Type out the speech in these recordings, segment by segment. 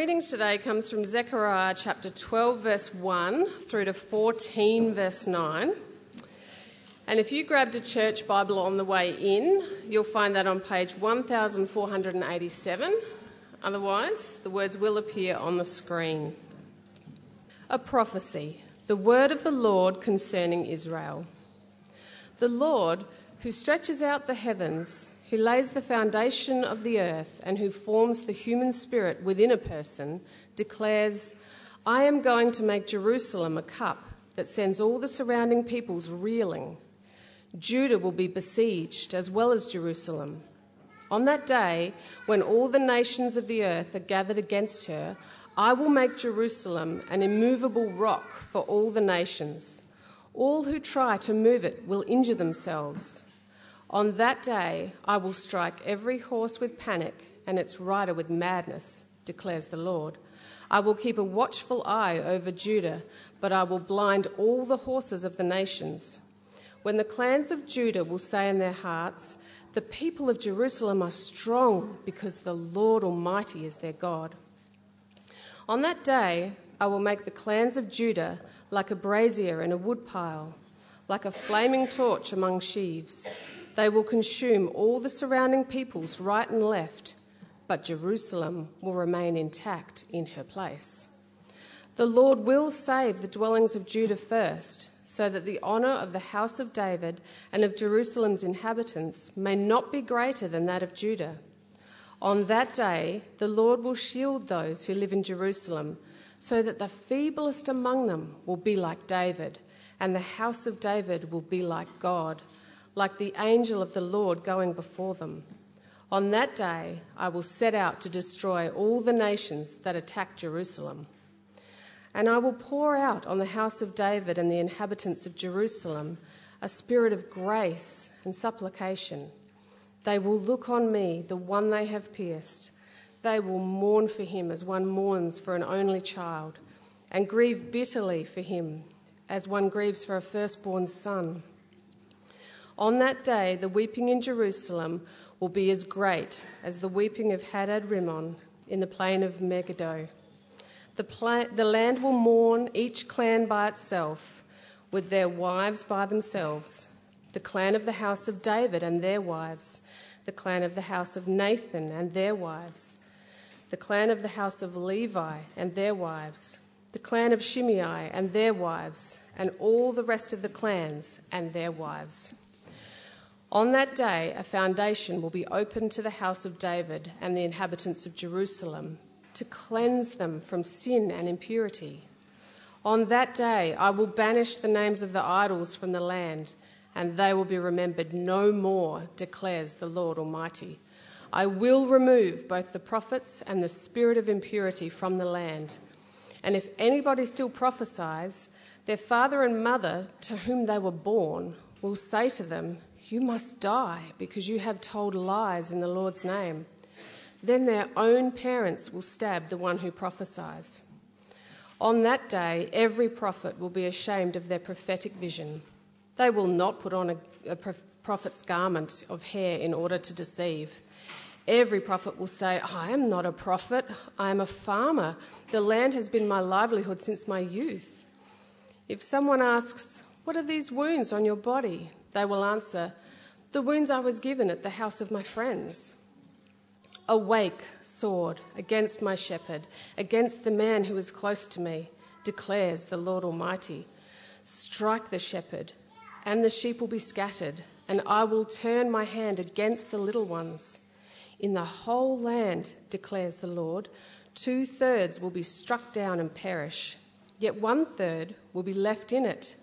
reading today comes from Zechariah chapter 12, verse 1 through to 14, verse 9. And if you grabbed a church Bible on the way in, you'll find that on page 1487. Otherwise, the words will appear on the screen. A prophecy, the word of the Lord concerning Israel. The Lord, who stretches out the heavens, who lays the foundation of the earth and who forms the human spirit within a person, declares, I am going to make Jerusalem a cup that sends all the surrounding peoples reeling. Judah will be besieged as well as Jerusalem. On that day, when all the nations of the earth are gathered against her, I will make Jerusalem an immovable rock for all the nations. All who try to move it will injure themselves. On that day, I will strike every horse with panic and its rider with madness, declares the Lord. I will keep a watchful eye over Judah, but I will blind all the horses of the nations. When the clans of Judah will say in their hearts, The people of Jerusalem are strong because the Lord Almighty is their God. On that day, I will make the clans of Judah like a brazier in a woodpile, like a flaming torch among sheaves. They will consume all the surrounding peoples right and left, but Jerusalem will remain intact in her place. The Lord will save the dwellings of Judah first, so that the honour of the house of David and of Jerusalem's inhabitants may not be greater than that of Judah. On that day, the Lord will shield those who live in Jerusalem, so that the feeblest among them will be like David, and the house of David will be like God like the angel of the Lord going before them. On that day, I will set out to destroy all the nations that attack Jerusalem. And I will pour out on the house of David and the inhabitants of Jerusalem a spirit of grace and supplication. They will look on me, the one they have pierced. They will mourn for him as one mourns for an only child, and grieve bitterly for him as one grieves for a firstborn son. On that day, the weeping in Jerusalem will be as great as the weeping of Hadad Rimmon in the plain of Megiddo. The, pla- the land will mourn, each clan by itself, with their wives by themselves the clan of the house of David and their wives, the clan of the house of Nathan and their wives, the clan of the house of Levi and their wives, the clan of Shimei and their wives, and all the rest of the clans and their wives. On that day, a foundation will be opened to the house of David and the inhabitants of Jerusalem to cleanse them from sin and impurity. On that day, I will banish the names of the idols from the land, and they will be remembered no more, declares the Lord Almighty. I will remove both the prophets and the spirit of impurity from the land. And if anybody still prophesies, their father and mother, to whom they were born, will say to them, you must die because you have told lies in the Lord's name. Then their own parents will stab the one who prophesies. On that day, every prophet will be ashamed of their prophetic vision. They will not put on a, a prophet's garment of hair in order to deceive. Every prophet will say, I am not a prophet, I am a farmer. The land has been my livelihood since my youth. If someone asks, What are these wounds on your body? They will answer, the wounds I was given at the house of my friends. Awake, sword, against my shepherd, against the man who is close to me, declares the Lord Almighty. Strike the shepherd, and the sheep will be scattered, and I will turn my hand against the little ones. In the whole land, declares the Lord, two thirds will be struck down and perish, yet one third will be left in it.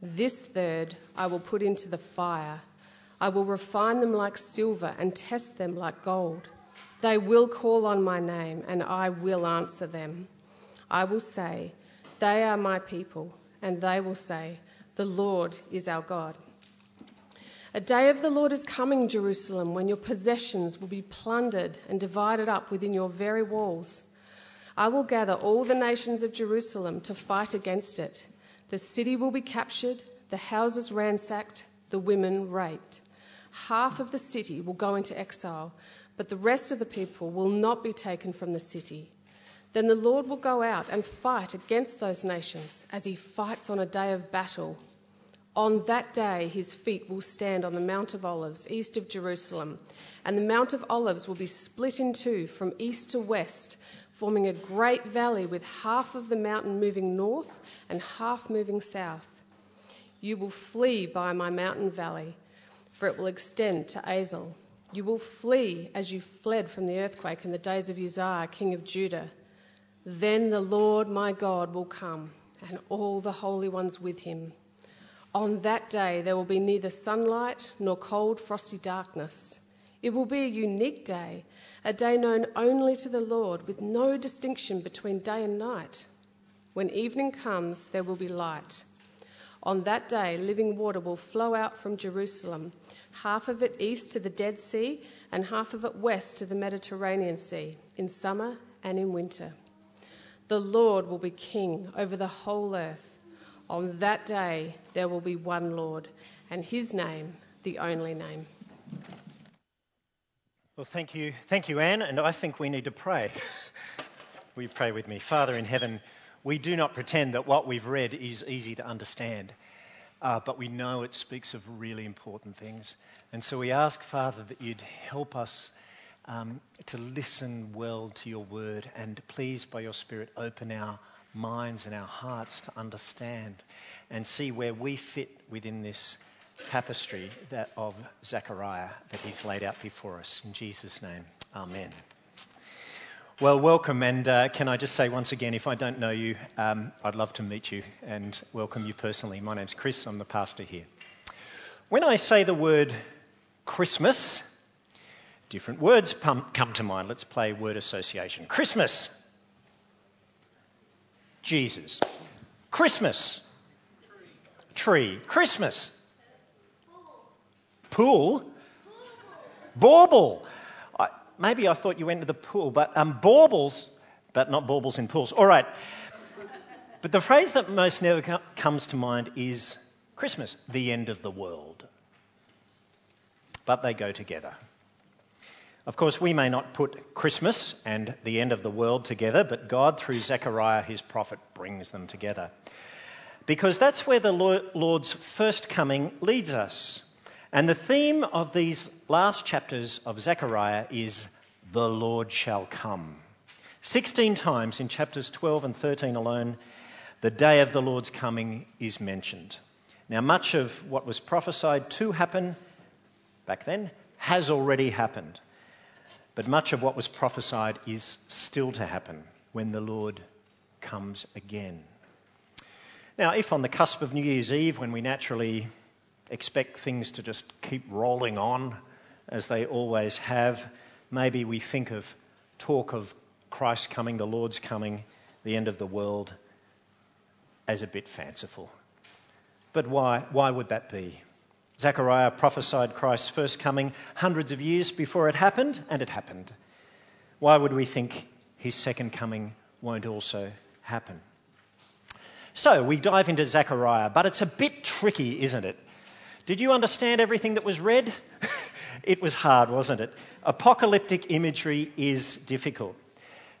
This third I will put into the fire I will refine them like silver and test them like gold. They will call on my name, and I will answer them. I will say, They are my people, and they will say, The Lord is our God. A day of the Lord is coming, Jerusalem, when your possessions will be plundered and divided up within your very walls. I will gather all the nations of Jerusalem to fight against it. The city will be captured, the houses ransacked, the women raped half of the city will go into exile, but the rest of the people will not be taken from the city. Then the Lord will go out and fight against those nations as he fights on a day of battle. On that day, his feet will stand on the Mount of Olives, east of Jerusalem, and the Mount of Olives will be split in two from east to west, forming a great valley with half of the mountain moving north and half moving south. You will flee by my mountain valley, for it will extend to Azel. You will flee as you fled from the earthquake in the days of Uzziah, king of Judah. Then the Lord my God will come, and all the holy ones with him. On that day there will be neither sunlight nor cold, frosty darkness. It will be a unique day, a day known only to the Lord, with no distinction between day and night. When evening comes, there will be light. On that day, living water will flow out from Jerusalem, half of it east to the Dead Sea, and half of it west to the Mediterranean Sea, in summer and in winter. The Lord will be king over the whole earth. On that day, there will be one Lord, and his name, the only name. Well, thank you. Thank you, Anne. And I think we need to pray. Will you pray with me? Father in heaven, we do not pretend that what we've read is easy to understand, uh, but we know it speaks of really important things. And so we ask, Father, that you'd help us um, to listen well to your word and please, by your Spirit, open our minds and our hearts to understand and see where we fit within this tapestry that of Zechariah that he's laid out before us. In Jesus' name, amen. Well, welcome, and uh, can I just say once again, if I don't know you, um, I'd love to meet you and welcome you personally. My name's Chris, I'm the pastor here. When I say the word Christmas, Different words come to mind. Let's play word association. Christmas. Jesus. Christmas. Tree. Christmas. Pool. Bauble. I, maybe I thought you went to the pool, but um, baubles, but not baubles in pools. All right. But the phrase that most never comes to mind is Christmas, the end of the world. But they go together. Of course, we may not put Christmas and the end of the world together, but God, through Zechariah, his prophet, brings them together. Because that's where the Lord's first coming leads us. And the theme of these last chapters of Zechariah is the Lord shall come. 16 times in chapters 12 and 13 alone, the day of the Lord's coming is mentioned. Now, much of what was prophesied to happen back then has already happened. But much of what was prophesied is still to happen when the Lord comes again. Now, if on the cusp of New Year's Eve, when we naturally expect things to just keep rolling on as they always have, maybe we think of talk of Christ coming, the Lord's coming, the end of the world as a bit fanciful. But why, why would that be? Zechariah prophesied Christ's first coming hundreds of years before it happened, and it happened. Why would we think his second coming won't also happen? So we dive into Zechariah, but it's a bit tricky, isn't it? Did you understand everything that was read? it was hard, wasn't it? Apocalyptic imagery is difficult.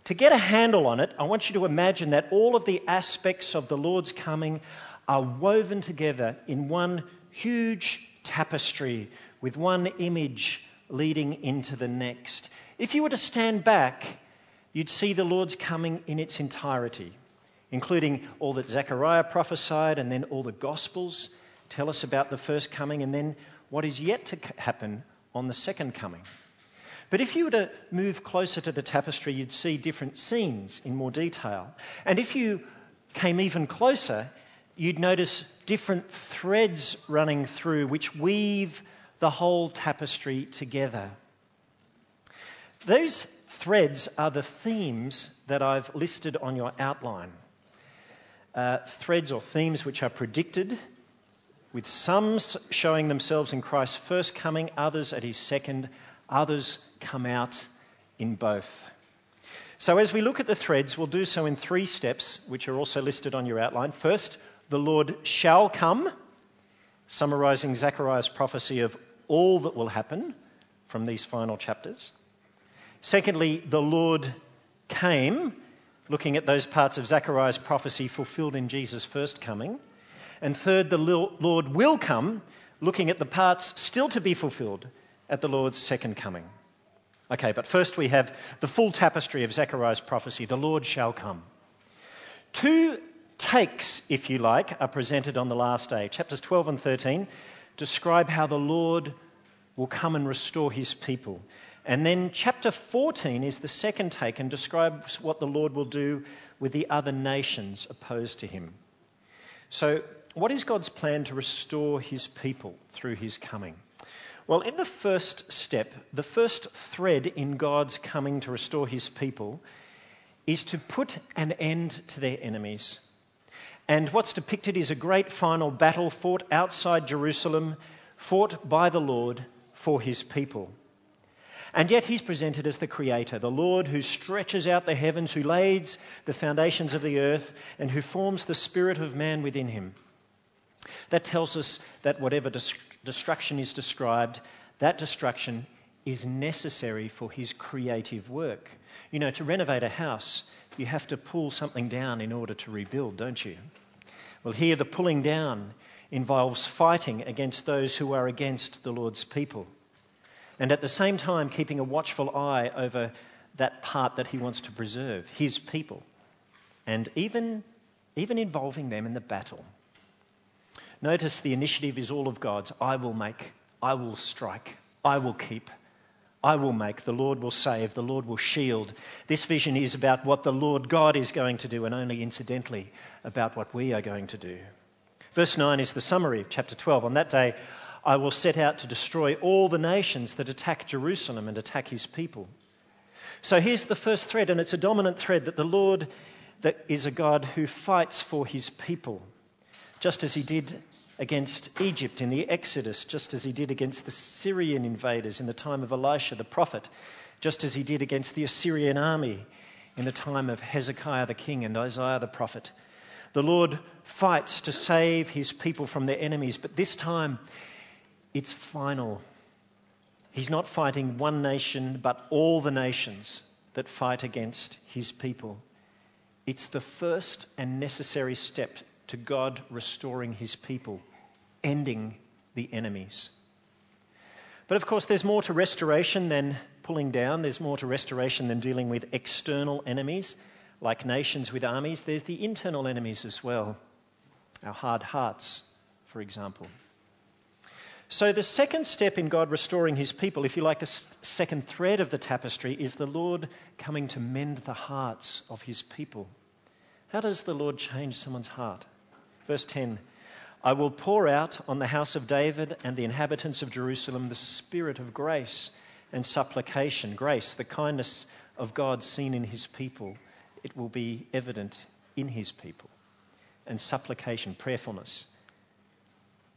To get a handle on it, I want you to imagine that all of the aspects of the Lord's coming are woven together in one huge tapestry with one image leading into the next. If you were to stand back, you'd see the Lord's coming in its entirety, including all that Zechariah prophesied and then all the Gospels tell us about the first coming and then what is yet to happen on the second coming. But if you were to move closer to the tapestry, you'd see different scenes in more detail. And if you came even closer, you'd notice different threads running through which weave the whole tapestry together. Those threads are the themes that I've listed on your outline. Uh, threads or themes which are predicted, with some showing themselves in Christ's first coming, others at his second, others come out in both. So, as we look at the threads, we'll do so in three steps, which are also listed on your outline. First, the Lord shall come, summarizing Zechariah's prophecy of all that will happen from these final chapters. Secondly, the Lord came, looking at those parts of Zechariah's prophecy fulfilled in Jesus' first coming. And third, the Lord will come, looking at the parts still to be fulfilled at the Lord's second coming. Okay, but first we have the full tapestry of Zechariah's prophecy the Lord shall come. Two takes, if you like, are presented on the last day. Chapters 12 and 13 describe how the Lord will come and restore his people. And then chapter 14 is the second take and describes what the Lord will do with the other nations opposed to him. So, what is God's plan to restore his people through his coming? Well, in the first step, the first thread in God's coming to restore his people is to put an end to their enemies. And what's depicted is a great final battle fought outside Jerusalem, fought by the Lord for his people. And yet he's presented as the creator, the Lord who stretches out the heavens, who lays the foundations of the earth, and who forms the spirit of man within him. That tells us that whatever destruction is described, that destruction is necessary for his creative work. You know, to renovate a house, you have to pull something down in order to rebuild, don't you? Well, here the pulling down involves fighting against those who are against the Lord's people. And at the same time, keeping a watchful eye over that part that he wants to preserve, his people, and even, even involving them in the battle. Notice the initiative is all of God's. I will make, I will strike, I will keep, I will make, the Lord will save, the Lord will shield. This vision is about what the Lord God is going to do, and only incidentally about what we are going to do. Verse 9 is the summary of chapter 12. On that day, I will set out to destroy all the nations that attack Jerusalem and attack his people. So here's the first thread, and it's a dominant thread that the Lord that is a God who fights for his people, just as he did against Egypt in the Exodus, just as he did against the Syrian invaders in the time of Elisha the prophet, just as he did against the Assyrian army in the time of Hezekiah the king and Isaiah the prophet. The Lord fights to save his people from their enemies, but this time it's final. He's not fighting one nation, but all the nations that fight against his people. It's the first and necessary step to God restoring his people, ending the enemies. But of course, there's more to restoration than pulling down, there's more to restoration than dealing with external enemies, like nations with armies. There's the internal enemies as well, our hard hearts, for example. So, the second step in God restoring his people, if you like, the second thread of the tapestry, is the Lord coming to mend the hearts of his people. How does the Lord change someone's heart? Verse 10 I will pour out on the house of David and the inhabitants of Jerusalem the spirit of grace and supplication. Grace, the kindness of God seen in his people, it will be evident in his people. And supplication, prayerfulness.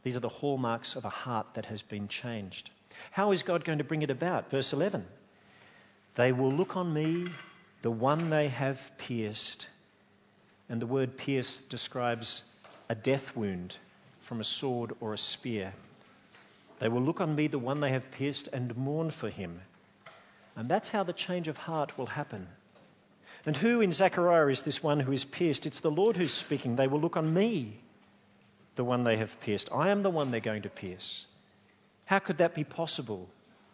These are the hallmarks of a heart that has been changed. How is God going to bring it about? Verse 11 They will look on me, the one they have pierced. And the word pierce describes a death wound from a sword or a spear. They will look on me, the one they have pierced, and mourn for him. And that's how the change of heart will happen. And who in Zechariah is this one who is pierced? It's the Lord who's speaking. They will look on me, the one they have pierced. I am the one they're going to pierce. How could that be possible?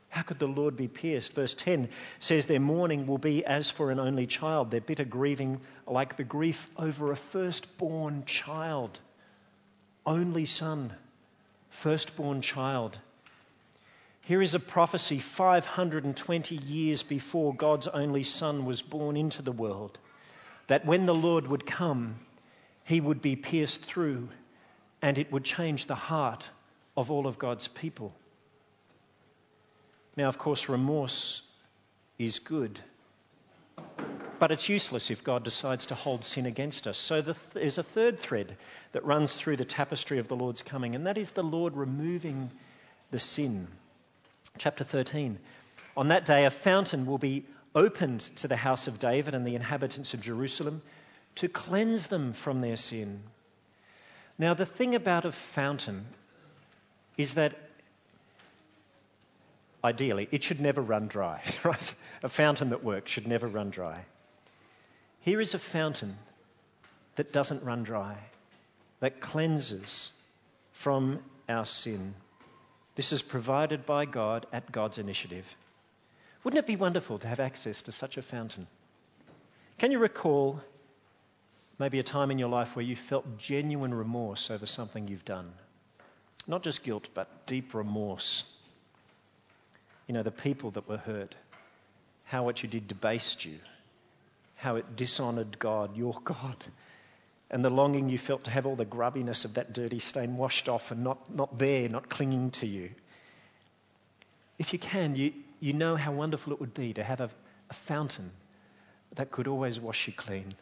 How could the Lord be pierced? Verse 10 says, Their mourning will be as for an only child, their bitter grieving like the grief over a firstborn child only son, firstborn child. Here is a prophecy 520 years before God's only son was born into the world that when the Lord would come, he would be pierced through and it would change the heart of all of God's people. Now, of course, remorse is good but it's useless if God decides to hold sin against us. So the th- there's a third thread that runs through the tapestry of the Lord's coming, and that is the Lord removing the sin. Chapter 13. On that day, a fountain will be opened to the house of David and the inhabitants of Jerusalem to cleanse them from their sin. Now, the thing about a fountain is that ideally it should never run dry, right? A fountain that works should never run dry. Here is a fountain that doesn't run dry, that cleanses from our sin. This is provided by God at God's initiative. Wouldn't it be wonderful to have access to such a fountain? Can you recall maybe a time in your life where you felt genuine remorse over something you've done? Not just guilt, but deep remorse. You know, the people that were hurt, how what you did debased you, how it dishonored God, your God, and the longing you felt to have all the grubbiness of that dirty stain washed off and not, not there, not clinging to you. If you can, you, you know how wonderful it would be to have a, a fountain that could always wash you clean.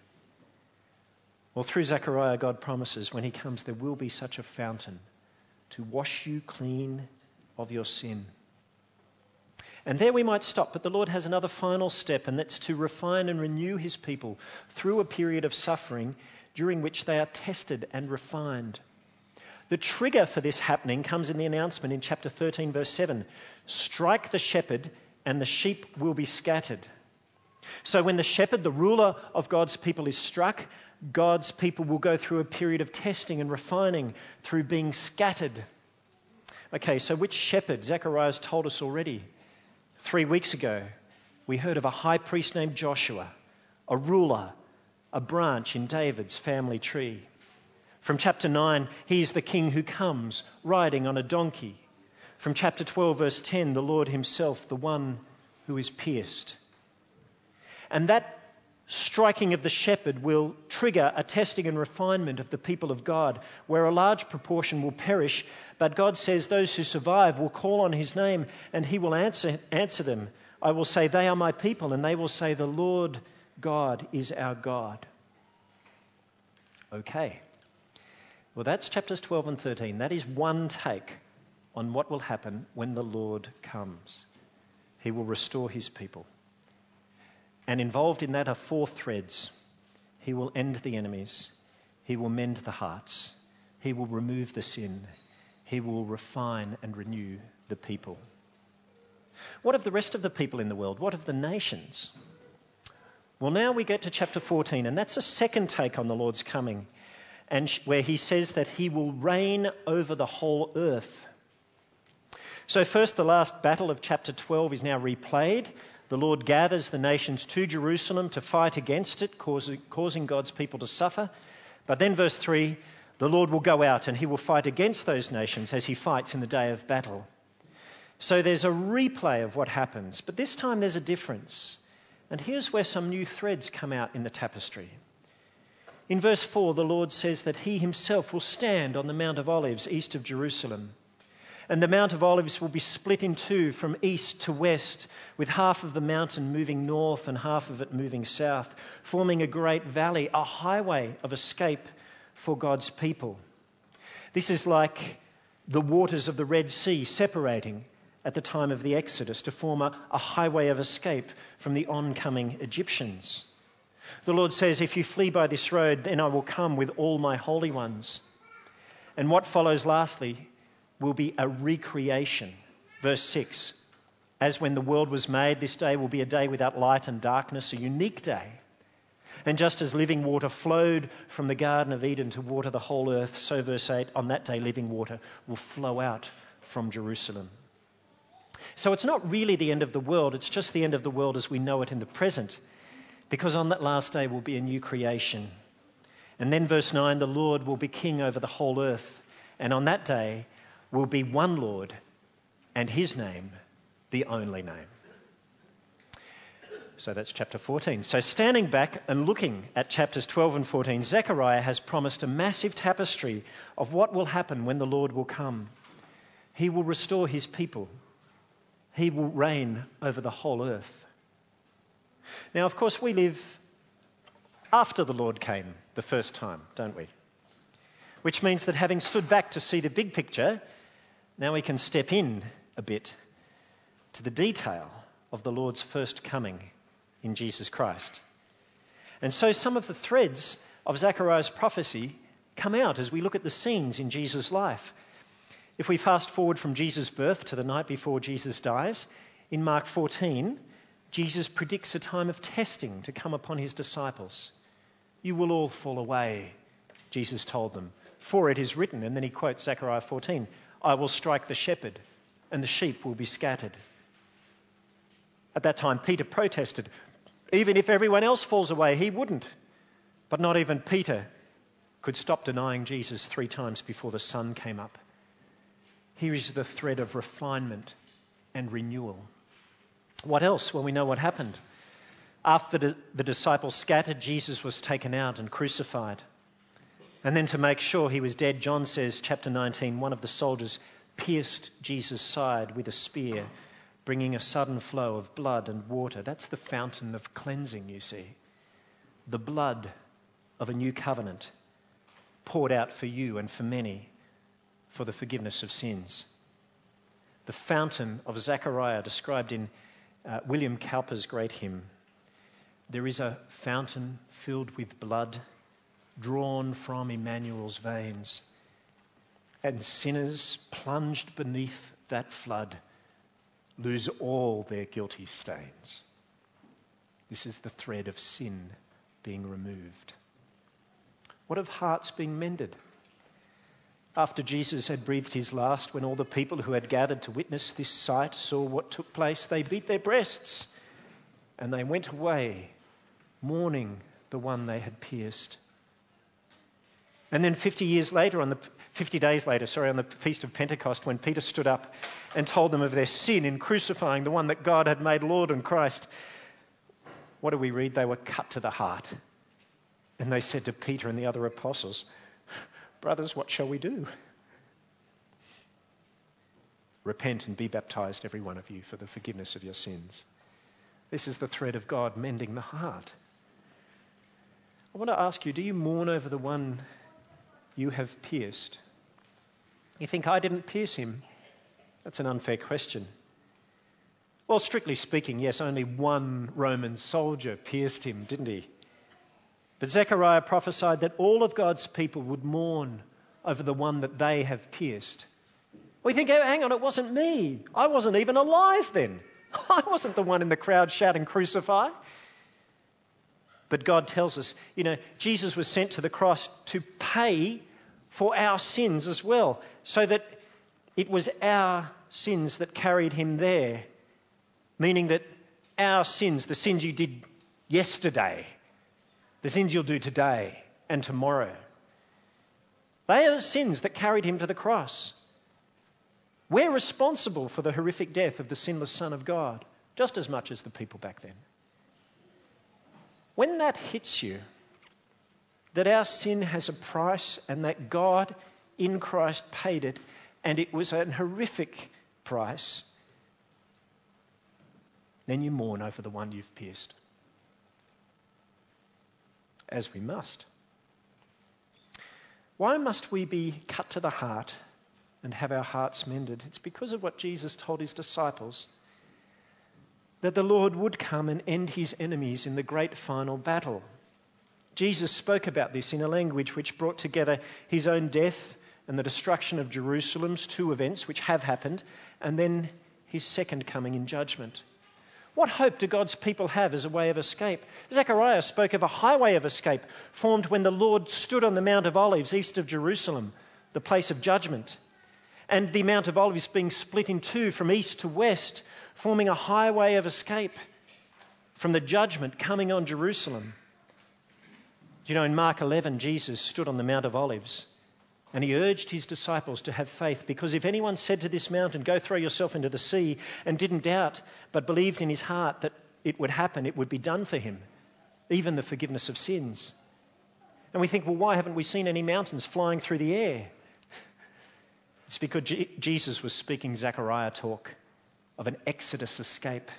Well, through Zechariah, God promises when He comes, there will be such a fountain to wash you clean of your sin. And there we might stop, but the Lord has another final step, and that's to refine and renew His people through a period of suffering during which they are tested and refined. The trigger for this happening comes in the announcement in chapter 13, verse 7 Strike the shepherd, and the sheep will be scattered. So, when the shepherd, the ruler of God's people, is struck, God's people will go through a period of testing and refining through being scattered. Okay, so which shepherd? Zechariah has told us already. Three weeks ago, we heard of a high priest named Joshua, a ruler, a branch in David's family tree. From chapter 9, he is the king who comes riding on a donkey. From chapter 12, verse 10, the Lord himself, the one who is pierced. And that striking of the shepherd will trigger a testing and refinement of the people of God, where a large proportion will perish, but God says those who survive will call on his name and he will answer, answer them. I will say, They are my people, and they will say, The Lord God is our God. Okay. Well, that's chapters 12 and 13. That is one take on what will happen when the Lord comes. He will restore his people. And involved in that are four threads. He will end the enemies, he will mend the hearts, he will remove the sin, he will refine and renew the people. What of the rest of the people in the world? What of the nations? Well, now we get to chapter 14, and that's a second take on the Lord's coming and where he says that he will reign over the whole earth. So, first, the last battle of chapter 12 is now replayed. The Lord gathers the nations to Jerusalem to fight against it, causing God's people to suffer. But then, verse 3 the Lord will go out and he will fight against those nations as he fights in the day of battle. So, there's a replay of what happens, but this time there's a difference. And here's where some new threads come out in the tapestry. In verse 4, the Lord says that he himself will stand on the Mount of Olives east of Jerusalem. And the Mount of Olives will be split in two from east to west, with half of the mountain moving north and half of it moving south, forming a great valley, a highway of escape for God's people. This is like the waters of the Red Sea separating at the time of the Exodus to form a, a highway of escape from the oncoming Egyptians. The Lord says, If you flee by this road, then I will come with all my holy ones. And what follows lastly will be a recreation. Verse 6 As when the world was made, this day will be a day without light and darkness, a unique day. And just as living water flowed from the Garden of Eden to water the whole earth, so, verse 8, on that day, living water will flow out from Jerusalem. So it's not really the end of the world, it's just the end of the world as we know it in the present because on that last day will be a new creation. And then, verse 9, the Lord will be king over the whole earth. And on that day will be one Lord, and his name the only name. So that's chapter 14. So, standing back and looking at chapters 12 and 14, Zechariah has promised a massive tapestry of what will happen when the Lord will come. He will restore his people, he will reign over the whole earth. Now, of course, we live after the Lord came the first time, don't we? Which means that having stood back to see the big picture, now we can step in a bit to the detail of the Lord's first coming in Jesus Christ. And so some of the threads of Zechariah's prophecy come out as we look at the scenes in Jesus' life. If we fast forward from Jesus' birth to the night before Jesus dies, in Mark 14, Jesus predicts a time of testing to come upon his disciples. You will all fall away, Jesus told them. For it is written, and then he quotes Zechariah 14 I will strike the shepherd, and the sheep will be scattered. At that time, Peter protested. Even if everyone else falls away, he wouldn't. But not even Peter could stop denying Jesus three times before the sun came up. Here is the thread of refinement and renewal. What else? Well, we know what happened. After the disciples scattered, Jesus was taken out and crucified. And then to make sure he was dead, John says, chapter 19, one of the soldiers pierced Jesus' side with a spear, bringing a sudden flow of blood and water. That's the fountain of cleansing, you see. The blood of a new covenant poured out for you and for many for the forgiveness of sins. The fountain of Zechariah, described in uh, William Cowper's great hymn. There is a fountain filled with blood drawn from Emmanuel's veins, and sinners plunged beneath that flood lose all their guilty stains. This is the thread of sin being removed. What of hearts being mended? After Jesus had breathed his last, when all the people who had gathered to witness this sight saw what took place, they beat their breasts and they went away, mourning the one they had pierced. And then 50 years later, on the 50 days later, sorry, on the feast of Pentecost, when Peter stood up and told them of their sin in crucifying the one that God had made Lord and Christ, what do we read? They were cut to the heart. And they said to Peter and the other apostles, Brothers, what shall we do? Repent and be baptized, every one of you, for the forgiveness of your sins. This is the thread of God mending the heart. I want to ask you do you mourn over the one you have pierced? You think, I didn't pierce him? That's an unfair question. Well, strictly speaking, yes, only one Roman soldier pierced him, didn't he? But Zechariah prophesied that all of God's people would mourn over the one that they have pierced. We think, oh, hang on, it wasn't me. I wasn't even alive then. I wasn't the one in the crowd shouting, Crucify. But God tells us, you know, Jesus was sent to the cross to pay for our sins as well, so that it was our sins that carried him there. Meaning that our sins, the sins you did yesterday, the sins you'll do today and tomorrow. They are the sins that carried him to the cross. We're responsible for the horrific death of the sinless Son of God, just as much as the people back then. When that hits you, that our sin has a price and that God in Christ paid it, and it was an horrific price, then you mourn over the one you've pierced as we must. Why must we be cut to the heart and have our hearts mended? It's because of what Jesus told his disciples that the Lord would come and end his enemies in the great final battle. Jesus spoke about this in a language which brought together his own death and the destruction of Jerusalem's two events which have happened, and then his second coming in judgment. What hope do God's people have as a way of escape? Zechariah spoke of a highway of escape formed when the Lord stood on the Mount of Olives east of Jerusalem, the place of judgment. And the Mount of Olives being split in two from east to west, forming a highway of escape from the judgment coming on Jerusalem. You know, in Mark 11, Jesus stood on the Mount of Olives and he urged his disciples to have faith because if anyone said to this mountain, Go throw yourself into the sea, and didn't doubt, but believed in his heart that it would happen, it would be done for him, even the forgiveness of sins. And we think, Well, why haven't we seen any mountains flying through the air? It's because Jesus was speaking Zechariah talk of an Exodus escape.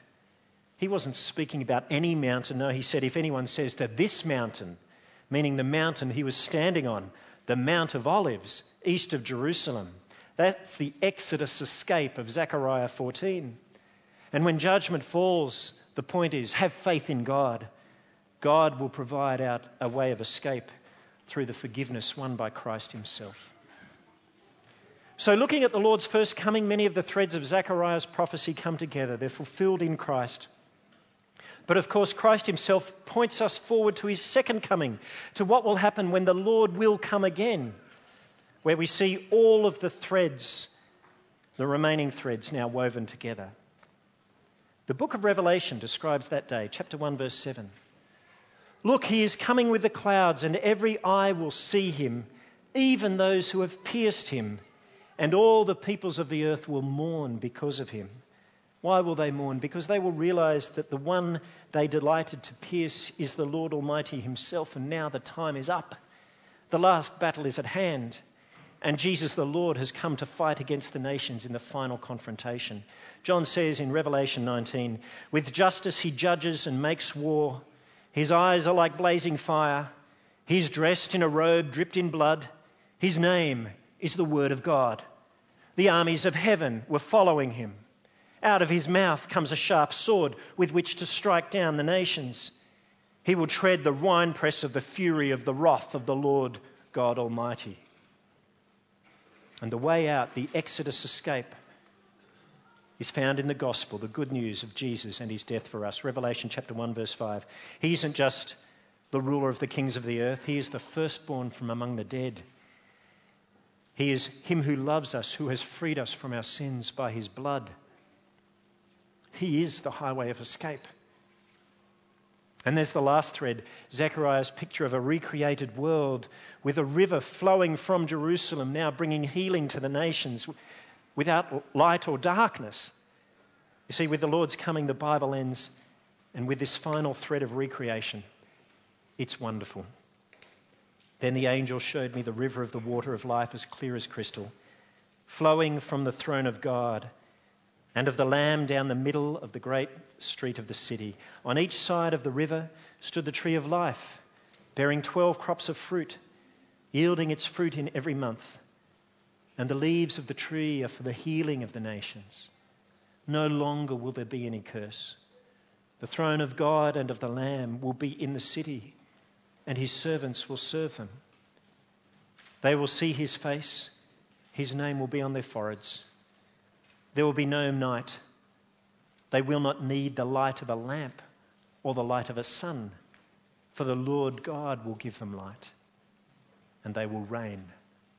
He wasn't speaking about any mountain. No, he said, If anyone says to this mountain, meaning the mountain he was standing on, the Mount of Olives, east of Jerusalem. That's the Exodus escape of Zechariah 14. And when judgment falls, the point is have faith in God. God will provide out a way of escape through the forgiveness won by Christ Himself. So, looking at the Lord's first coming, many of the threads of Zechariah's prophecy come together. They're fulfilled in Christ. But of course, Christ himself points us forward to his second coming, to what will happen when the Lord will come again, where we see all of the threads, the remaining threads, now woven together. The book of Revelation describes that day, chapter 1, verse 7. Look, he is coming with the clouds, and every eye will see him, even those who have pierced him, and all the peoples of the earth will mourn because of him. Why will they mourn? Because they will realize that the one they delighted to pierce is the Lord Almighty Himself, and now the time is up. The last battle is at hand, and Jesus the Lord has come to fight against the nations in the final confrontation. John says in Revelation 19, With justice he judges and makes war. His eyes are like blazing fire. He's dressed in a robe dripped in blood. His name is the Word of God. The armies of heaven were following him. Out of his mouth comes a sharp sword with which to strike down the nations. He will tread the winepress of the fury of the wrath of the Lord God Almighty. And the way out, the Exodus escape, is found in the gospel, the good news of Jesus and his death for us. Revelation chapter 1, verse 5. He isn't just the ruler of the kings of the earth, he is the firstborn from among the dead. He is him who loves us, who has freed us from our sins by his blood. He is the highway of escape. And there's the last thread Zechariah's picture of a recreated world with a river flowing from Jerusalem, now bringing healing to the nations without light or darkness. You see, with the Lord's coming, the Bible ends, and with this final thread of recreation, it's wonderful. Then the angel showed me the river of the water of life as clear as crystal, flowing from the throne of God and of the Lamb down the middle of the great street of the city. On each side of the river stood the tree of life, bearing twelve crops of fruit, yielding its fruit in every month. And the leaves of the tree are for the healing of the nations. No longer will there be any curse. The throne of God and of the Lamb will be in the city, and his servants will serve him. They will see his face, his name will be on their foreheads. There will be no night. They will not need the light of a lamp or the light of a sun, for the Lord God will give them light, and they will reign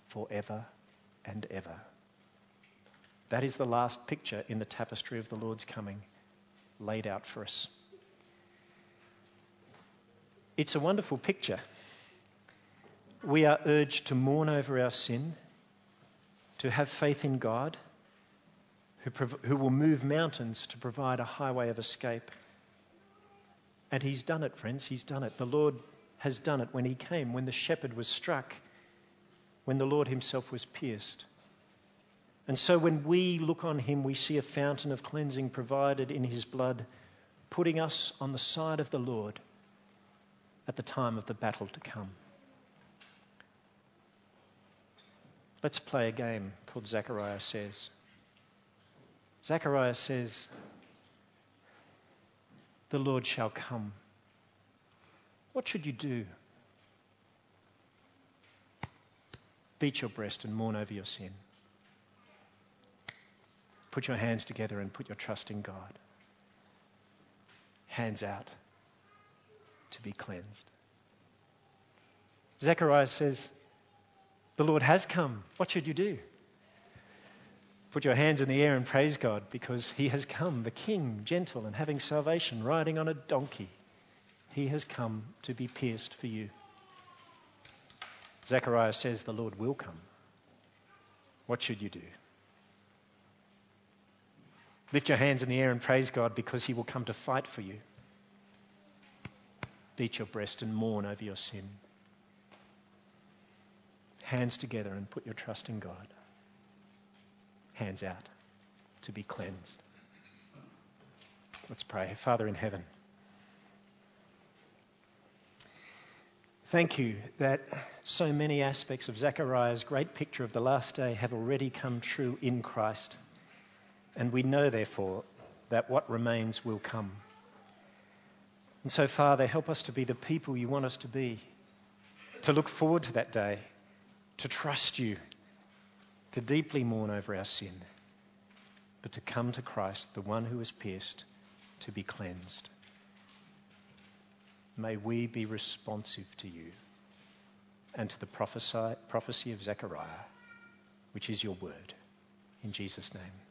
forever and ever. That is the last picture in the tapestry of the Lord's coming laid out for us. It's a wonderful picture. We are urged to mourn over our sin, to have faith in God who, prov- who will move mountains to provide a highway of escape. And he's done it, friends. He's done it. The Lord has done it when he came, when the shepherd was struck, when the Lord himself was pierced. And so when we look on him, we see a fountain of cleansing provided in his blood, putting us on the side of the Lord at the time of the battle to come. Let's play a game called Zechariah Says. Zechariah says, The Lord shall come. What should you do? Beat your breast and mourn over your sin. Put your hands together and put your trust in God. Hands out to be cleansed. Zechariah says, The Lord has come. What should you do? Put your hands in the air and praise God because he has come, the King, gentle and having salvation, riding on a donkey. He has come to be pierced for you. Zechariah says the Lord will come. What should you do? Lift your hands in the air and praise God because he will come to fight for you. Beat your breast and mourn over your sin. Hands together and put your trust in God hands out to be cleansed. Let's pray. Father in heaven, thank you that so many aspects of Zechariah's great picture of the last day have already come true in Christ. And we know, therefore, that what remains will come. And so, Father, help us to be the people you want us to be, to look forward to that day, to trust you to deeply mourn over our sin, but to come to Christ, the one who was pierced, to be cleansed. may we be responsive to you and to the prophecy, prophecy of Zechariah, which is your word. In Jesus' name.